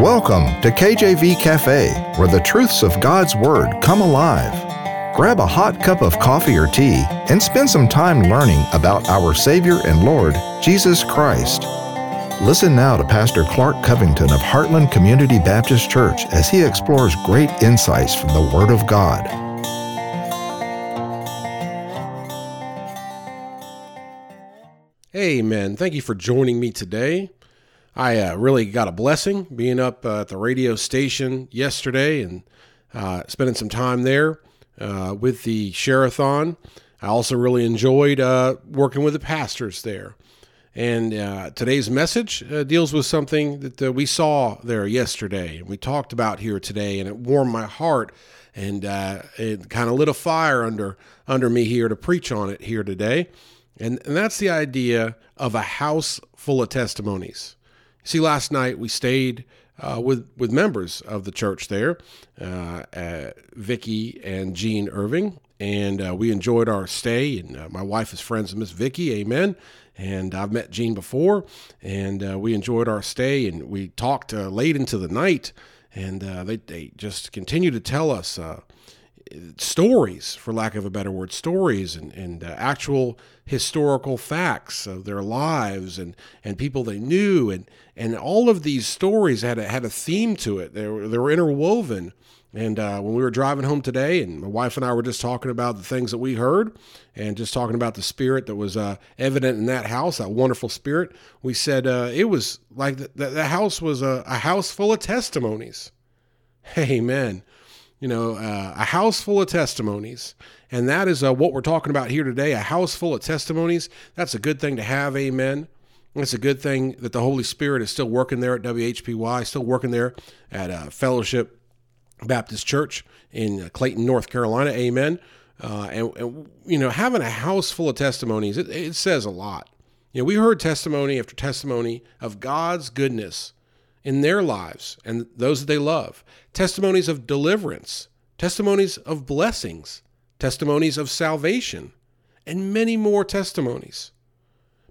Welcome to KJV Cafe, where the truths of God's Word come alive. Grab a hot cup of coffee or tea and spend some time learning about our Savior and Lord, Jesus Christ. Listen now to Pastor Clark Covington of Heartland Community Baptist Church as he explores great insights from the Word of God. Amen. Thank you for joining me today. I uh, really got a blessing being up uh, at the radio station yesterday and uh, spending some time there uh, with the Share-a-thon. I also really enjoyed uh, working with the pastors there. And uh, today's message deals with something that we saw there yesterday and we talked about here today, and it warmed my heart and it kind of lit a fire under under me here to preach on it here today. And, and that's the idea of a house full of testimonies. See, last night we stayed uh, with with members of the church there, uh, uh, Vicky and Jean Irving, and uh, we enjoyed our stay. And uh, my wife is friends with Miss Vicky, Amen. And I've met Jean before, and we enjoyed our stay. And we talked late into the night, and they they just continue to tell us stories, for lack of a better word, stories and, and uh, actual historical facts of their lives and, and people they knew. And, and all of these stories had a, had a theme to it, they were, they were interwoven. And uh, when we were driving home today, and my wife and I were just talking about the things that we heard and just talking about the spirit that was uh, evident in that house, that wonderful spirit, we said uh, it was like the, the, the house was a, a house full of testimonies. Amen you know, uh, a house full of testimonies. And that is uh, what we're talking about here today a house full of testimonies. That's a good thing to have, amen. It's a good thing that the Holy Spirit is still working there at WHPY, still working there at uh, Fellowship Baptist Church in uh, Clayton, North Carolina, amen. Uh, and, and, you know, having a house full of testimonies, it, it says a lot. You know, we heard testimony after testimony of God's goodness in their lives and those that they love, testimonies of deliverance, testimonies of blessings, testimonies of salvation, and many more testimonies.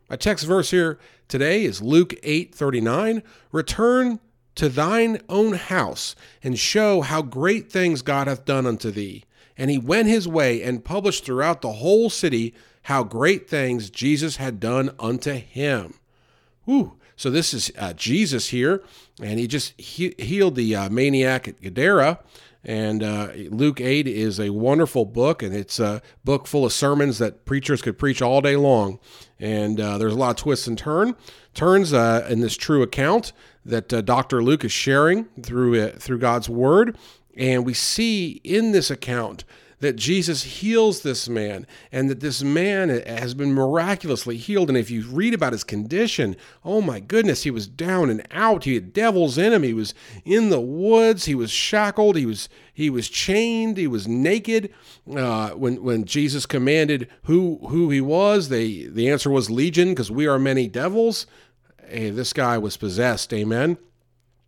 My text verse here today is Luke 8:39, "Return to thine own house and show how great things God hath done unto thee." And he went his way and published throughout the whole city how great things Jesus had done unto him. Whew. So this is uh, Jesus here, and he just he- healed the uh, maniac at Gadara. And uh, Luke 8 is a wonderful book, and it's a book full of sermons that preachers could preach all day long. And uh, there's a lot of twists and turn turns uh, in this true account that uh, Dr. Luke is sharing through through God's Word. And we see in this account that Jesus heals this man and that this man has been miraculously healed. And if you read about his condition, oh my goodness, he was down and out. He had devils in him. He was in the woods. He was shackled. He was he was chained. He was naked. Uh, when when Jesus commanded who who he was, they the answer was legion because we are many devils. Hey, this guy was possessed. Amen.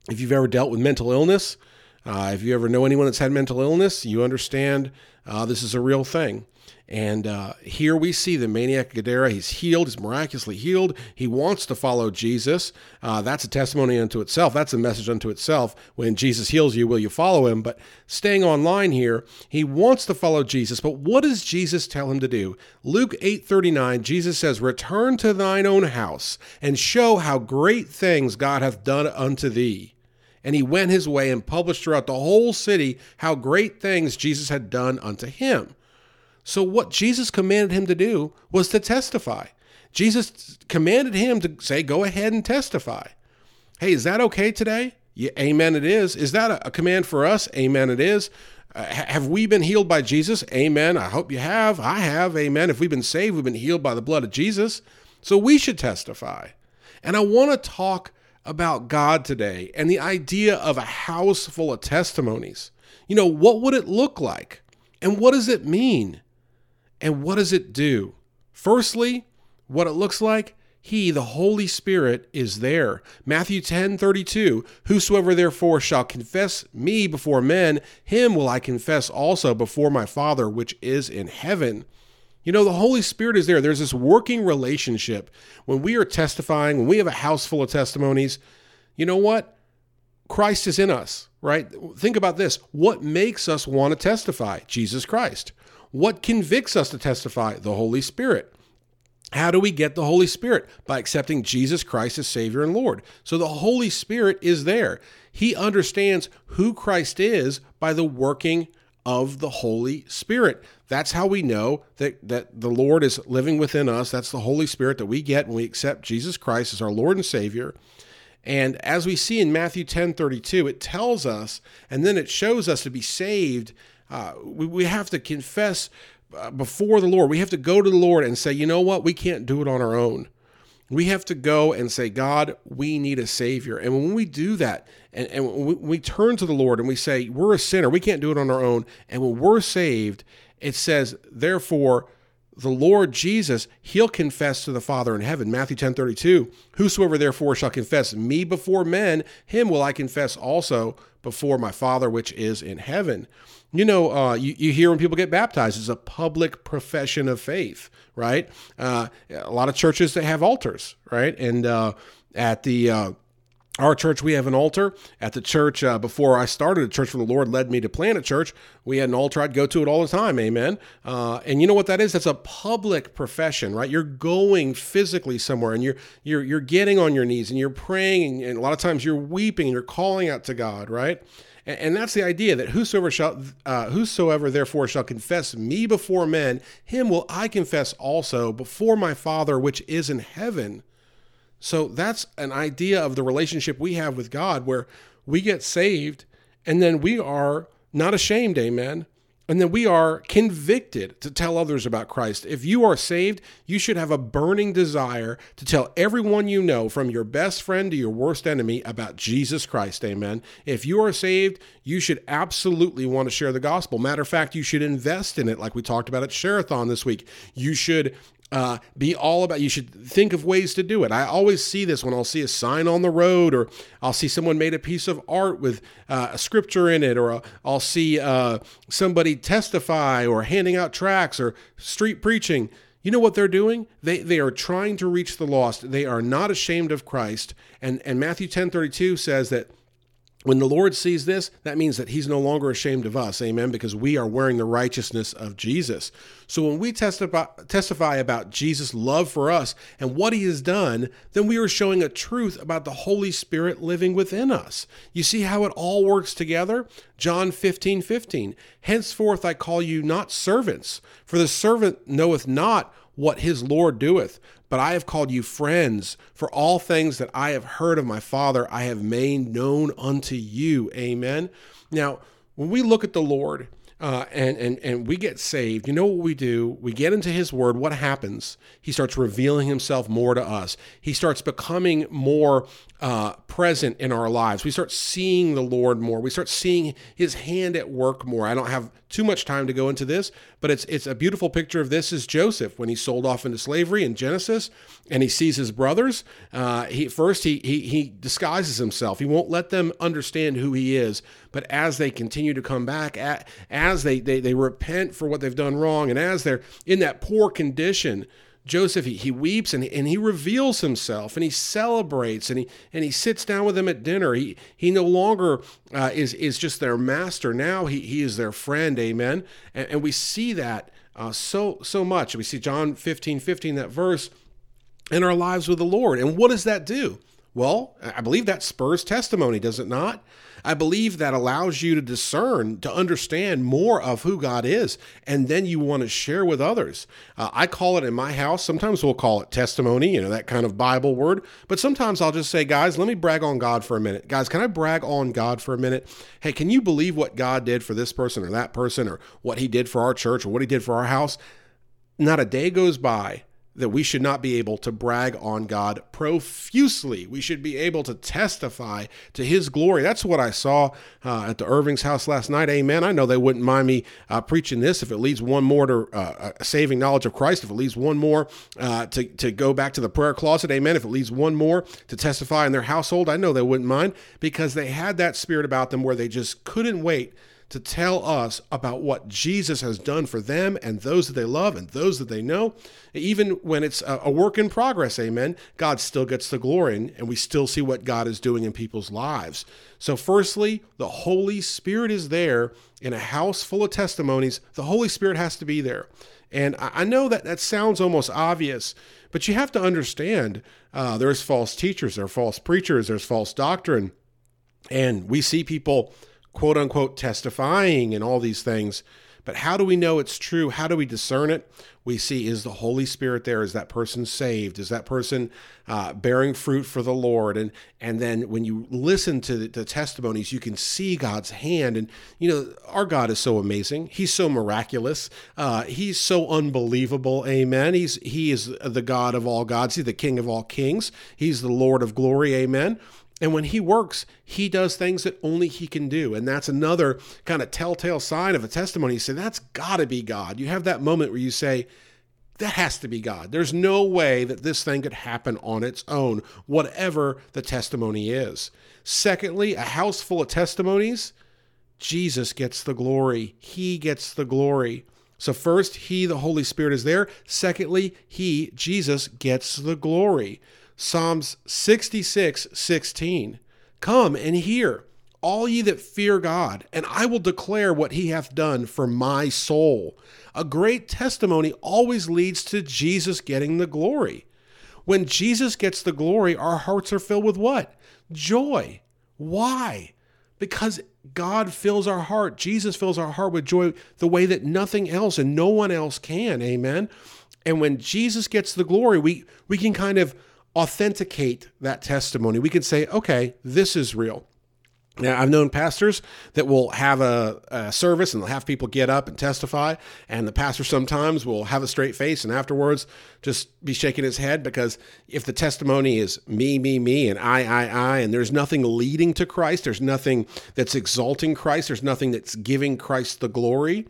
If you've ever dealt with mental illness, uh, if you ever know anyone that's had mental illness, you understand uh, this is a real thing. And uh, here we see the maniac Gadara. He's healed. He's miraculously healed. He wants to follow Jesus. Uh, that's a testimony unto itself. That's a message unto itself. When Jesus heals you, will you follow him? But staying online here, he wants to follow Jesus. But what does Jesus tell him to do? Luke 8:39, Jesus says, "Return to thine own house and show how great things God hath done unto thee." And he went his way and published throughout the whole city how great things Jesus had done unto him. So, what Jesus commanded him to do was to testify. Jesus commanded him to say, Go ahead and testify. Hey, is that okay today? Yeah, amen, it is. Is that a command for us? Amen, it is. Uh, have we been healed by Jesus? Amen. I hope you have. I have. Amen. If we've been saved, we've been healed by the blood of Jesus. So we should testify. And I want to talk about God today and the idea of a house full of testimonies. You know, what would it look like? And what does it mean? And what does it do? Firstly, what it looks like, he, the Holy Spirit, is there. Matthew 10 32. Whosoever therefore shall confess me before men, him will I confess also before my Father which is in heaven. You know, the Holy Spirit is there. There's this working relationship. When we are testifying, when we have a house full of testimonies, you know what? Christ is in us, right? Think about this. What makes us want to testify? Jesus Christ. What convicts us to testify? The Holy Spirit. How do we get the Holy Spirit? By accepting Jesus Christ as Savior and Lord. So the Holy Spirit is there. He understands who Christ is by the working of the Holy Spirit. That's how we know that, that the Lord is living within us. That's the Holy Spirit that we get when we accept Jesus Christ as our Lord and Savior. And as we see in Matthew 10 32, it tells us, and then it shows us to be saved. Uh, we, we have to confess uh, before the Lord. We have to go to the Lord and say, you know what? We can't do it on our own. We have to go and say, God, we need a Savior. And when we do that, and, and we, we turn to the Lord and we say, we're a sinner, we can't do it on our own. And when we're saved, it says, therefore, the Lord Jesus, he'll confess to the Father in heaven. Matthew 10 32. Whosoever therefore shall confess me before men, him will I confess also before my Father which is in heaven. You know, uh, you, you hear when people get baptized, it's a public profession of faith, right? Uh, a lot of churches that have altars, right? And uh, at the uh, our church, we have an altar. At the church, uh, before I started a church, when the Lord led me to plant a church, we had an altar. I'd go to it all the time. Amen. Uh, and you know what that is? That's a public profession, right? You're going physically somewhere, and you're you're you're getting on your knees, and you're praying, and a lot of times you're weeping, and you're calling out to God, right? And, and that's the idea that whosoever shall, uh, whosoever therefore shall confess me before men, him will I confess also before my Father which is in heaven. So that's an idea of the relationship we have with God where we get saved and then we are not ashamed, amen. And then we are convicted to tell others about Christ. If you are saved, you should have a burning desire to tell everyone you know, from your best friend to your worst enemy, about Jesus Christ. Amen. If you are saved, you should absolutely want to share the gospel. Matter of fact, you should invest in it, like we talked about at Share-a-thon this week. You should uh, be all about you should think of ways to do it. I always see this when i'll see a sign on the road or i'll see someone made a piece of art with uh, a scripture in it or i'll see uh, somebody testify or handing out tracts or street preaching. You know what they're doing? They, they are trying to reach the lost. They are not ashamed of christ. And, and matthew 10 32 says that when the Lord sees this, that means that He's no longer ashamed of us. Amen. Because we are wearing the righteousness of Jesus. So when we testify, testify about Jesus' love for us and what He has done, then we are showing a truth about the Holy Spirit living within us. You see how it all works together? John 15 15. Henceforth I call you not servants, for the servant knoweth not what his Lord doeth. But I have called you friends, for all things that I have heard of my Father I have made known unto you. Amen. Now, when we look at the Lord, uh, and, and, and we get saved, you know what we do? We get into His Word. What happens? He starts revealing Himself more to us. He starts becoming more uh, present in our lives. We start seeing the Lord more. We start seeing His hand at work more. I don't have too much time to go into this, but it's it's a beautiful picture of this is Joseph when he's sold off into slavery in Genesis, and he sees his brothers. Uh, he first he, he he disguises himself. He won't let them understand who he is. But as they continue to come back, at, as they they, they repent for what they've done wrong, and as they're in that poor condition Joseph, he, he weeps and, and he reveals himself and he celebrates and he and he sits down with them at dinner. He he no longer uh, is is just their master. Now he, he is their friend. Amen. And, and we see that uh, so so much. We see John 15, 15, that verse in our lives with the Lord. And what does that do? Well, I believe that spurs testimony, does it not? I believe that allows you to discern, to understand more of who God is, and then you want to share with others. Uh, I call it in my house, sometimes we'll call it testimony, you know, that kind of Bible word, but sometimes I'll just say, guys, let me brag on God for a minute. Guys, can I brag on God for a minute? Hey, can you believe what God did for this person or that person, or what he did for our church, or what he did for our house? Not a day goes by that we should not be able to brag on God profusely. We should be able to testify to His glory. That's what I saw uh, at the Irving's house last night. Amen. I know they wouldn't mind me uh, preaching this if it leads one more to uh, saving knowledge of Christ, if it leads one more uh, to, to go back to the prayer closet. Amen. If it leads one more to testify in their household, I know they wouldn't mind because they had that spirit about them where they just couldn't wait to tell us about what Jesus has done for them and those that they love and those that they know. Even when it's a work in progress, amen, God still gets the glory and we still see what God is doing in people's lives. So, firstly, the Holy Spirit is there in a house full of testimonies. The Holy Spirit has to be there. And I know that that sounds almost obvious, but you have to understand uh, there's false teachers, there are false preachers, there's false doctrine. And we see people, quote unquote, testifying and all these things. But how do we know it's true? How do we discern it? We see is the Holy Spirit there? Is that person saved? Is that person uh, bearing fruit for the Lord? And and then when you listen to the, the, testimonies, you can see God's hand. And you know our God is so amazing. He's so miraculous. Uh, he's so unbelievable. Amen. He's he is the God of all gods. He's the King of all kings. He's the Lord of glory. Amen. And when he works, he does things that only he can do. And that's another kind of telltale sign of a testimony. You say, that's got to be God. You have that moment where you say, that has to be God. There's no way that this thing could happen on its own, whatever the testimony is. Secondly, a house full of testimonies, Jesus gets the glory. He gets the glory. So, first, He, the Holy Spirit, is there. Secondly, He, Jesus, gets the glory. Psalms 66 16. Come and hear, all ye that fear God, and I will declare what he hath done for my soul. A great testimony always leads to Jesus getting the glory. When Jesus gets the glory, our hearts are filled with what? Joy. Why? Because God fills our heart. Jesus fills our heart with joy the way that nothing else and no one else can. Amen. And when Jesus gets the glory, we, we can kind of authenticate that testimony. We can say, okay, this is real. Now, I've known pastors that will have a, a, service and they'll have people get up and testify, and the pastor sometimes will have a straight face and afterwards just be shaking his head because if the testimony is me, me, me, and I, I, I, and there's nothing leading to Christ, there's nothing that's exalting Christ, there's nothing that's giving Christ the glory,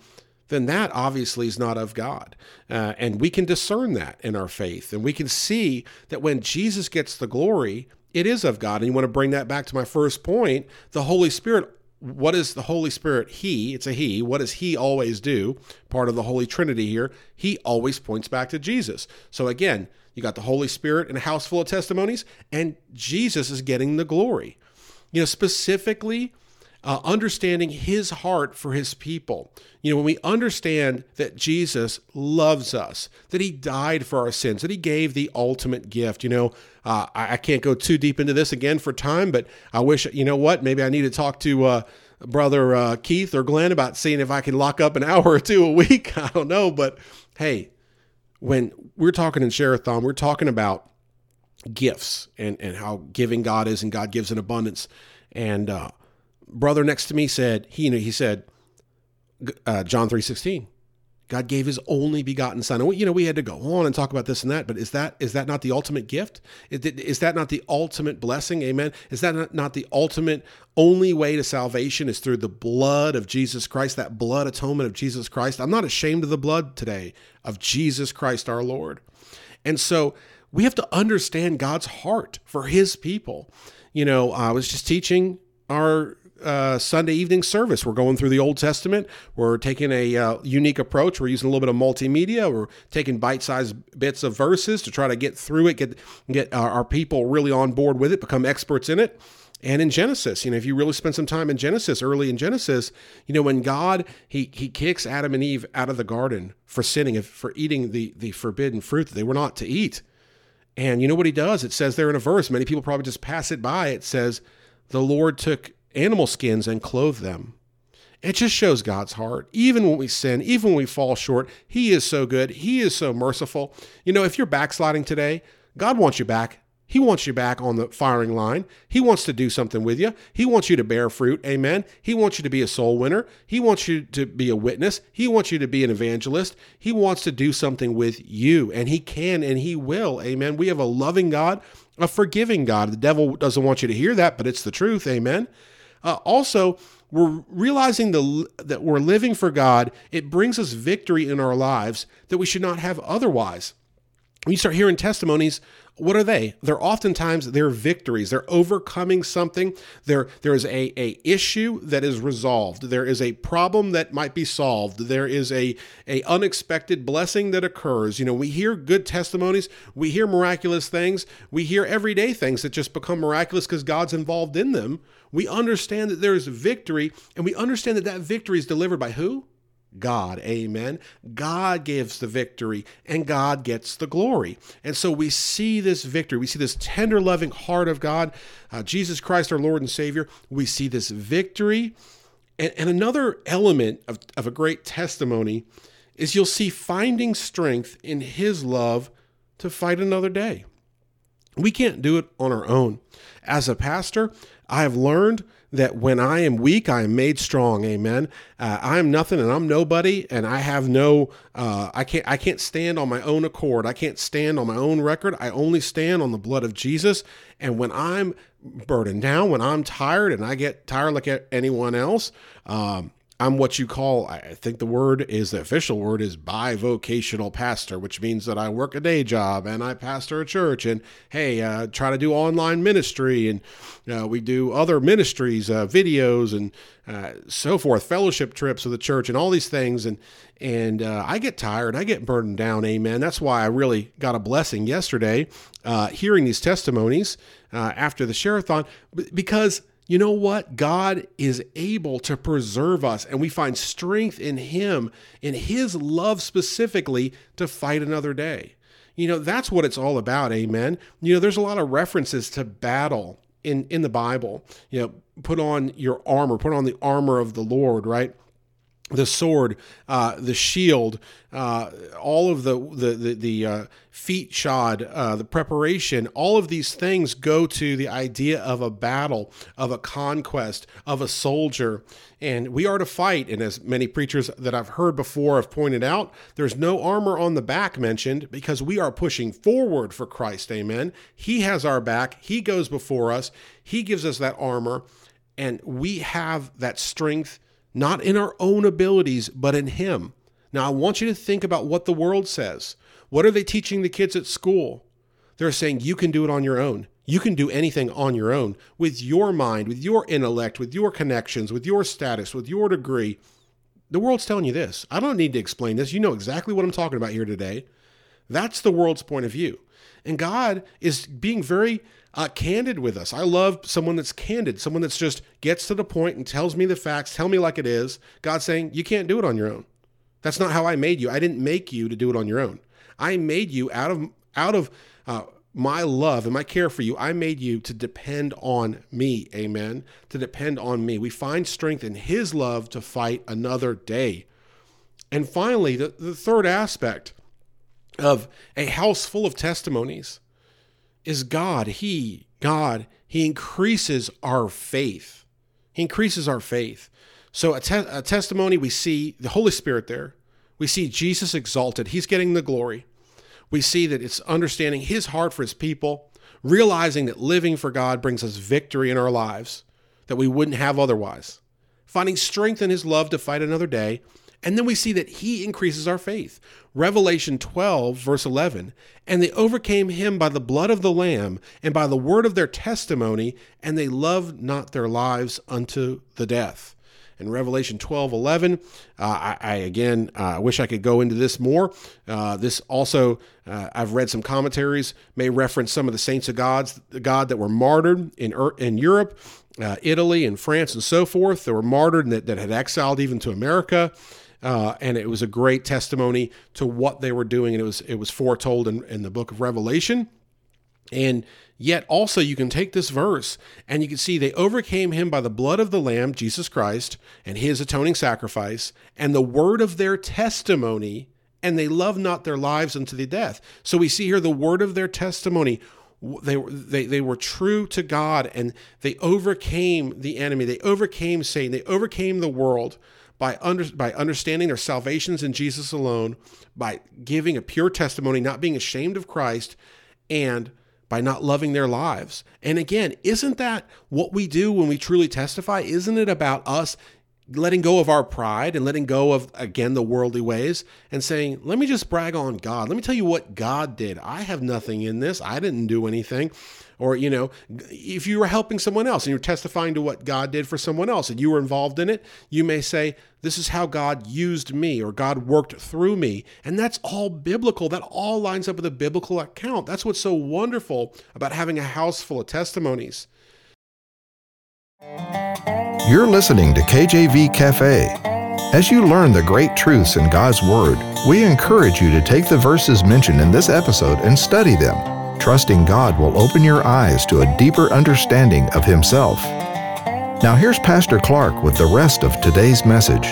then that obviously is not of God. Uh, and we can discern that in our faith. And we can see that when Jesus gets the glory, it is of God. And you want to bring that back to my first point the Holy Spirit. What is the Holy Spirit? He, it's a He. What does He always do? Part of the Holy Trinity here. He always points back to Jesus. So again, you got the Holy Spirit in a house full of testimonies, and Jesus is getting the glory. You know, specifically, uh, understanding his heart for his people. You know, when we understand that Jesus loves us, that he died for our sins, that he gave the ultimate gift, you know, uh, I, I, can't go too deep into this again for time, but I wish, you know what, maybe I need to talk to uh, brother uh, Keith or Glenn about seeing if I can lock up an hour or two a week. I don't know, but hey, when we're talking in Share-a-thon, we're talking about gifts and, and how giving God is and God gives in abundance. And, uh, brother next to me said, he, he said, uh, John 3.16, God gave his only begotten son. And we, you know, we had to go on and talk about this and that, but is that is that not the ultimate gift? Is, is that not the ultimate blessing? Amen. Is that not the ultimate only way to salvation is through the blood of Jesus Christ, that blood atonement of Jesus Christ? I'm not ashamed of the blood today of Jesus Christ our Lord. And so we have to understand God's heart for his people. You know, I was just teaching our uh, Sunday evening service. We're going through the Old Testament. We're taking a uh, unique approach. We're using a little bit of multimedia. We're taking bite-sized bits of verses to try to get through it, get get our, our people really on board with it, become experts in it. And in Genesis, you know, if you really spend some time in Genesis, early in Genesis, you know, when God he he kicks Adam and Eve out of the garden for sinning, for eating the the forbidden fruit that they were not to eat. And you know what he does? It says there in a verse, many people probably just pass it by. It says, the Lord took animal skins and clothe them. It just shows God's heart. Even when we sin, even when we fall short, He is so good. He is so merciful. You know, if you're backsliding today, God wants you back. He wants you back on the firing line. He wants to do something with you. He wants you to bear fruit. Amen. He wants you to be a soul winner. He wants you to be a witness. He wants you to be an evangelist. He wants to do something with you, and He can and He will. Amen. We have a loving God, a forgiving God. The devil doesn't want you to hear that, but it's the truth. Amen. Uh, also, we're realizing the, that we're living for God. It brings us victory in our lives that we should not have otherwise. When you start hearing testimonies, what are they? They're oftentimes they're victories. They're overcoming something. There, there is a, a issue that is resolved. There is a problem that might be solved. There is a, a unexpected blessing that occurs. You know, we hear good testimonies, we hear miraculous things, we hear everyday things that just become miraculous because God's involved in them. We understand that there is victory, and we understand that that victory is delivered by who? God. Amen. God gives the victory and God gets the glory. And so we see this victory. We see this tender, loving heart of God, uh, Jesus Christ, our Lord and Savior. We see this victory. And, and another element of, of a great testimony is you'll see finding strength in His love to fight another day. We can't do it on our own. As a pastor, I have learned that when I am weak, I am made strong. Amen. Uh, I am nothing and I'm nobody, and I have no. Uh, I can't. I can't stand on my own accord. I can't stand on my own record. I only stand on the blood of Jesus. And when I'm burdened down, when I'm tired, and I get tired like anyone else, um, I'm what you call, I think the word is the official word is bivocational pastor, which means that I work a day job and I pastor a church and hey, uh, try to do online ministry and uh, we do other ministries, uh, videos and uh, so forth, fellowship trips with the church and all these things. And and uh, I get tired, I get burdened down. Amen. That's why I really got a blessing yesterday, uh, hearing these testimonies after the shareathon, because you know what? God is able to preserve us, and we find strength in Him, in His love specifically, to fight another day. You know, that's what it's all about. Amen. You know, there's a lot of references to battle in, in the Bible. You know, put on your armor, put on the armor of the Lord, right? The sword, uh, the shield, uh, all of the the the, the uh, feet shod, uh, the preparation, all of these things go to the idea of a battle, of a conquest, of a soldier, and we are to fight. And as many preachers that I've heard before have pointed out, there's no armor on the back mentioned because we are pushing forward for Christ. Amen. He has our back. He goes before us. He gives us that armor, and we have that strength not in our own abilities, but in Him. Now, I want you to think about what the world says. What are they teaching the kids at school? They're saying you can do it on your own. You can do anything on your own with your mind, with your intellect, with your connections, with your status, with your degree. The world's telling you this. I don't need to explain this. You know exactly what I'm talking about here today. That's the world's point of view. And God is being very uh, candid with us. I love someone that's candid, someone that's just gets to the point and tells me the facts, tell me like it is. God saying, you can't do it on your own. That's not how I made you. I didn't make you to do it on your own. I made you out of out of uh, my love and my care for you. I made you to depend on me. Amen. To depend on me. We find strength in His love to fight another day. And finally, the, the third aspect of a house full of testimonies is God. He, God, He increases our faith. He increases our faith. So, a, te- a, testimony, we see the Holy Spirit there. We see Jesus exalted. He's getting the glory. We see that it's understanding His heart for His people, realizing that living for God brings us victory in our lives that we wouldn't have otherwise, finding strength in His love to fight another day, and then we see that he increases our faith. Revelation 12, verse 11. And they overcame him by the blood of the Lamb and by the word of their testimony, and they loved not their lives unto the death. In Revelation 12, 11, uh, I, I, again uh, wish I could go into this more. Uh, this also, uh, I've read some commentaries, may reference some of the saints of God's, God that were martyred in, in Europe, uh, Italy, and France, and so forth, that were martyred and that, that had exiled even to America. Uh, and it was a great testimony to what they were doing, and it was it was foretold in, in the book of Revelation. And yet, also, you can take this verse and you can see they overcame him by the blood of the Lamb, Jesus Christ, and his atoning sacrifice, and the word of their testimony, and they loved not their lives unto the death. So we see here the word of their testimony. They, they, they were true to God and they overcame the enemy. They overcame Satan. They overcame the world by, under, by understanding their salvations in Jesus alone, by giving a pure testimony, not being ashamed of Christ, and by not loving their lives. And again, isn't that what we do when we truly testify? Isn't it about us letting go of our pride and letting go of, again, the worldly ways and saying, let me just brag on God. Let me tell you what God did. I have nothing in this, I didn't do anything. Or, you know, if you were helping someone else and you're testifying to what God did for someone else and you were involved in it, you may say, This is how God used me or God worked through me. And that's all biblical. That all lines up with a biblical account. That's what's so wonderful about having a house full of testimonies. You're listening to KJV Cafe. As you learn the great truths in God's Word, we encourage you to take the verses mentioned in this episode and study them, trusting God will open your eyes to a deeper understanding of Himself. Now, here's Pastor Clark with the rest of today's message.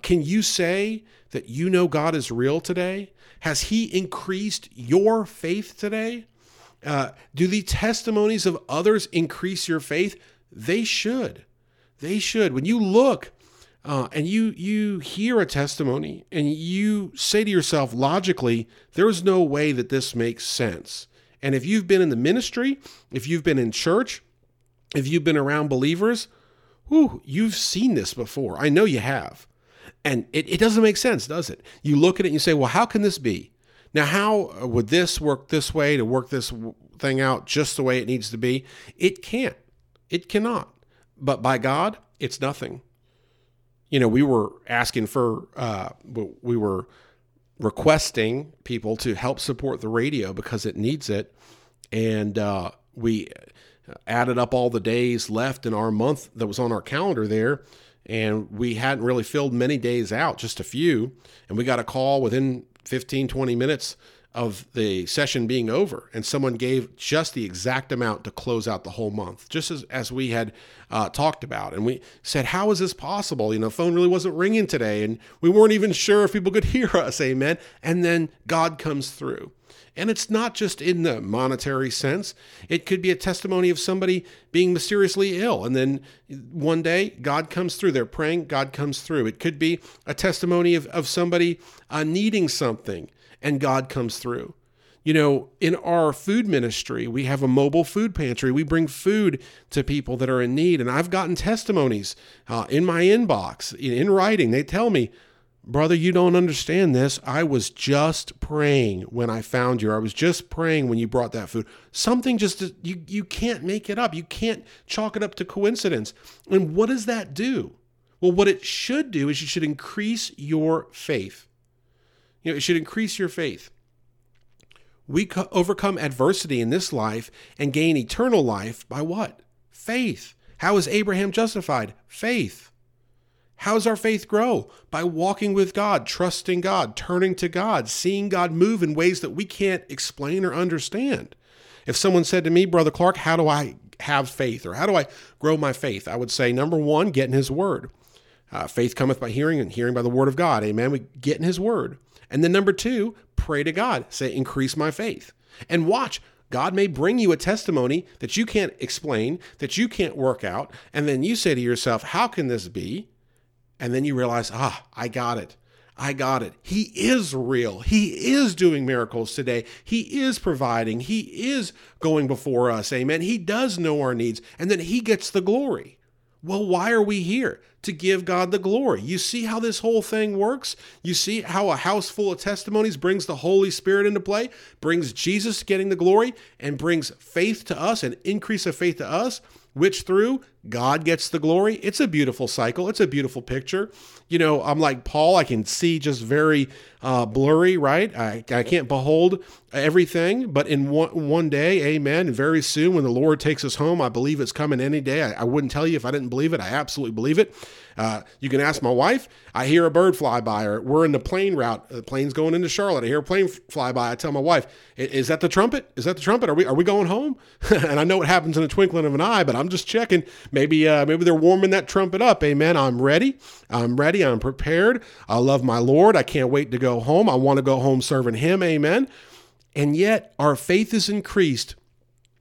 Can you say that you know God is real today? Has He increased your faith today? Uh, do the testimonies of others increase your faith? They should. They should. When you look uh, and you you hear a testimony and you say to yourself logically, there is no way that this makes sense. And if you've been in the ministry, if you've been in church, if you've been around believers, whew, you've seen this before. I know you have. And it, it doesn't make sense, does it? You look at it and you say, well, how can this be? Now, how would this work this way to work this thing out just the way it needs to be? It can't. It cannot. But by God, it's nothing. You know, we were asking for, uh, we were requesting people to help support the radio because it needs it. And uh, we added up all the days left in our month that was on our calendar there and we hadn't really filled many days out, just a few. And we got a call within 15, 20 minutes of the session being over, and someone gave just the exact amount to close out the whole month, just as, as we had uh, talked about. And we said, How is this possible? You know, phone really wasn't ringing today, and we weren't even sure if people could hear us. Amen. And then God comes through. And it's not just in the monetary sense. It could be a testimony of somebody being mysteriously ill. And then one day, God comes through. They're praying, God comes through. It could be a testimony of, of somebody uh, needing something, and God comes through. You know, in our food ministry, we have a mobile food pantry. We bring food to people that are in need. And I've gotten testimonies uh, in my inbox, in writing. They tell me, Brother, you don't understand this. I was just praying when I found you. I was just praying when you brought that food. Something just you you can't make it up. You can't chalk it up to coincidence. And what does that do? Well, what it should do is you should increase your faith. You know, it should increase your faith. We co- overcome adversity in this life and gain eternal life by what? Faith. How is Abraham justified? Faith. How does our faith grow? By walking with God, trusting God, turning to God, seeing God move in ways that we can't explain or understand. If someone said to me, Brother Clark, how do I have faith or how do I grow my faith? I would say, number one, get in His Word. Uh, faith cometh by hearing, and hearing by the Word of God. Amen. We get in His Word. And then number two, pray to God. Say, increase my faith. And watch, God may bring you a testimony that you can't explain, that you can't work out. And then you say to yourself, how can this be? And then you realize, ah, I got it. I got it. He is real. He is doing miracles today. He is providing. He is going before us. Amen. He does know our needs, and then He gets the glory. Well, why are we here? To give God the glory. You see how this whole thing works? You see how a house full of testimonies brings the Holy Spirit into play, brings Jesus getting the glory, and brings faith to us, an increase of faith to us, which through God gets the glory. It's a beautiful cycle. It's a beautiful picture. You know, I'm like Paul, I can see just very uh, blurry, right? I, I can't behold everything, but in one, one day, amen, very soon when the Lord takes us home, I believe it's coming any day. I, I wouldn't tell you if I didn't believe it. I absolutely believe it. Uh, you can ask my wife. I hear a bird fly by, or we're in the plane route. The plane's going into Charlotte. I hear a plane fly by. I tell my wife, "Is that the trumpet? Is that the trumpet? Are we are we going home?" and I know it happens in a twinkling of an eye, but I'm just checking. Maybe uh, maybe they're warming that trumpet up. Amen. I'm ready. I'm ready. I'm prepared. I love my Lord. I can't wait to go home. I want to go home serving Him. Amen. And yet our faith is increased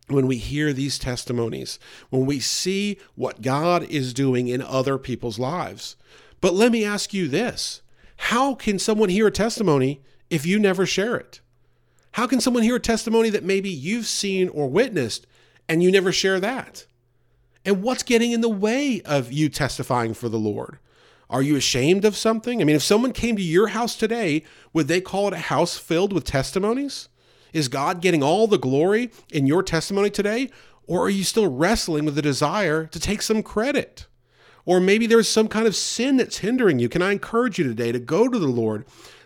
when we hear these testimonies, when we see what God is doing in other people's lives. But let me ask you this how can someone hear a testimony if you never share it? How can someone hear a testimony that maybe you've seen or witnessed and you never share that? And what's getting in the way of you testifying for the Lord? Are you ashamed of something? I mean, if someone came to your house today, would they call it a house filled with testimonies? Is God getting all the glory in your testimony today? Or are you still wrestling with the desire to take some credit? Or maybe there's some kind of sin that's hindering you. Can I encourage you today to go to the Lord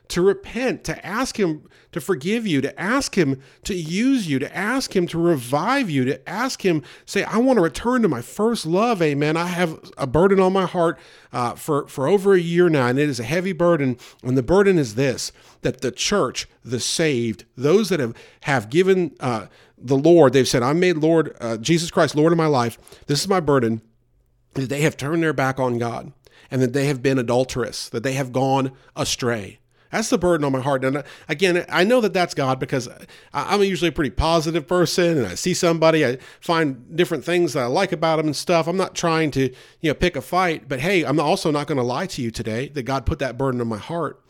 to repent, to ask Him to forgive you, to ask Him to use you, to ask Him to revive you, to ask Him, say, I want to return to my first love. Amen. I have a burden on my heart uh, for, for over a year now, and it is a heavy burden. And the burden is this that the church, the saved, those that have, have given uh, the Lord, they've said, I made Lord, uh, Jesus Christ, Lord of my life. This is my burden, that they have turned their back on God and that they have been adulterous, that they have gone astray. That's the burden on my heart. And uh, again, I know that that's God because I'm usually a pretty positive person, and I see somebody, I find different things that I like about them and stuff. I'm not trying to, you know, pick a fight, but hey, I'm also not going to lie to you today that God put that burden on my heart,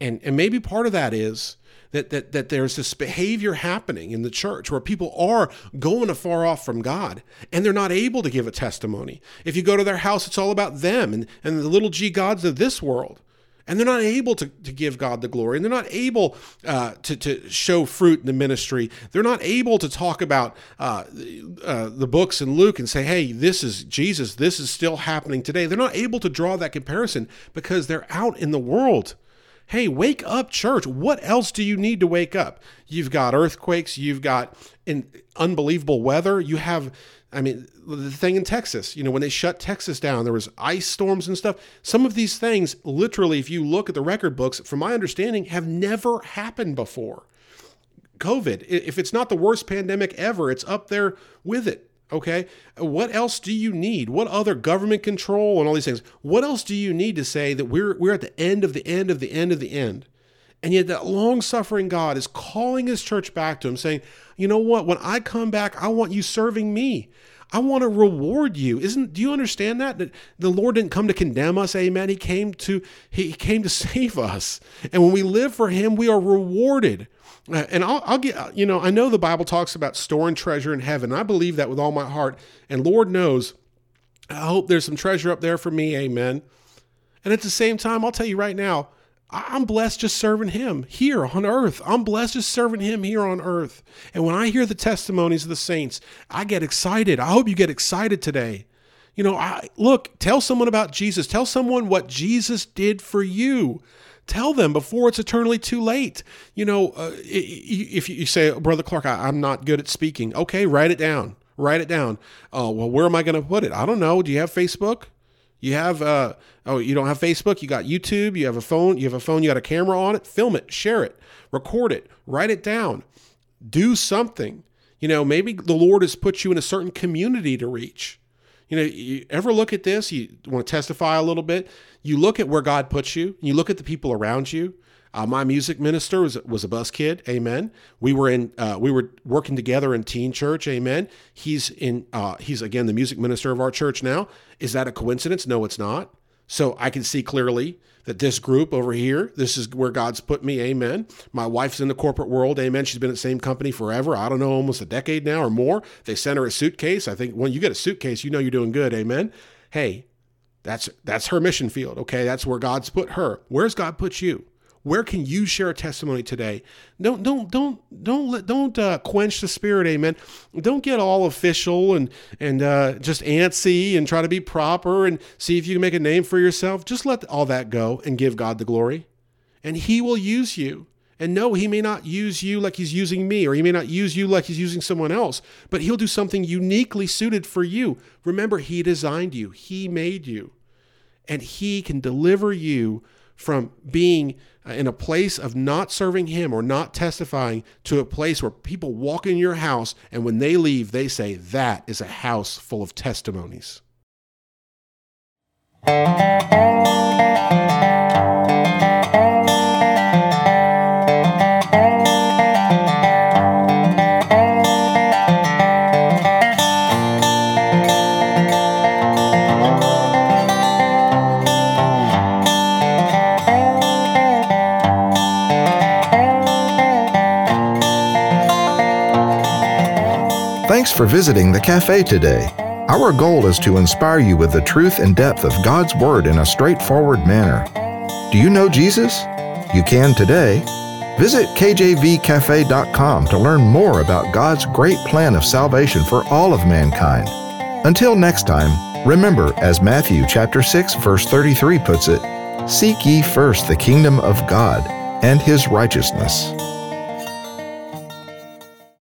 and and maybe part of that is that that that there's this behavior happening in the church where people are going afar off from God and they're not able to give a testimony. If you go to their house, it's all about them and and the little g gods of this world and they're not able to, to give God the glory, and they're not able uh, to, to show fruit in the ministry. They're not able to talk about uh, uh, the books in Luke and say, hey, this is Jesus, this is still happening today. They're not able to draw that comparison because they're out in the world. Hey, wake up, church. What else do you need to wake up? You've got earthquakes, you've got unbelievable weather, you have I mean, the thing in Texas, you know, when they shut Texas down, there was ice storms and stuff. Some of these things, literally, if you look at the record books, from my understanding, have never happened before. COVID, if it's not the worst pandemic ever, it's up there with it. Okay. What else do you need? What other government control and all these things? What else do you need to say that we're we're at the end of the end of the end of the end? And yet that long-suffering God is calling his church back to him, saying, you know what? When I come back, I want you serving me. I want to reward you. Isn't do you understand that? That the Lord didn't come to condemn us, amen. He came to he came to save us. And when we live for him, we are rewarded. Uh, and I'll, I'll get, you know, I know the Bible talks about storing treasure in heaven. I believe that with all my heart. And Lord knows, I hope there's some treasure up there for me, amen. And at the same time, I'll tell you right now, I'm blessed just serving him here on earth. I'm blessed just serving him here on earth. And when I hear the testimonies of the saints, I get excited. I hope you get excited today. You know, I look, tell someone about Jesus. Tell someone what Jesus did for you. Tell them before it's eternally too late. You know, uh, if you say, Brother Clark, I, am not good at speaking, okay, write it down. Write it down. Oh, well, where am I going to put it? I don't know. Do you have Facebook? You have uh oh, you don't have Facebook, you got YouTube, you have a phone, you have a phone, you got a camera on it, film it, share it, record it, write it down. Do something. You know, maybe the Lord has put you in a certain community to reach. You know, you ever look at this, you want to testify a little bit, you look at where God puts you, you look at the people around you. Uh, my music minister was, was a bus kid. Amen. We were in uh, we were working together in teen church. Amen. He's in uh, he's again the music minister of our church now. Is that a coincidence? No, it's not. So I can see clearly that this group over here, this is where God's put me. Amen. My wife's in the corporate world. Amen. She's been at the same company forever. I don't know, almost a decade now or more. They sent her a suitcase. I think when you get a suitcase, you know you're doing good. Amen. Hey, that's that's her mission field. Okay, that's where God's put her. Where's God put you? Where can you share a testimony today? Don't don't don't don't let don't uh, quench the spirit, amen. Don't get all official and and uh, just antsy and try to be proper and see if you can make a name for yourself. Just let all that go and give God the glory, and He will use you. And no, he may not use you like he's using me, or he may not use you like he's using someone else, but he'll do something uniquely suited for you. Remember, he designed you, he made you, and he can deliver you from being uh, in a place of not serving Him or not testifying to a place where people walk in your house and when they leave, they say, That is a house full of testimonies. For visiting the cafe today. Our goal is to inspire you with the truth and depth of God's Word in a straightforward manner. Do you know Jesus? You can today. Visit kjvcafe.com to learn more about God's great plan of salvation for all of mankind. Until next time, remember as Matthew chapter 6 verse 33 puts it, seek ye first the kingdom of God and his righteousness.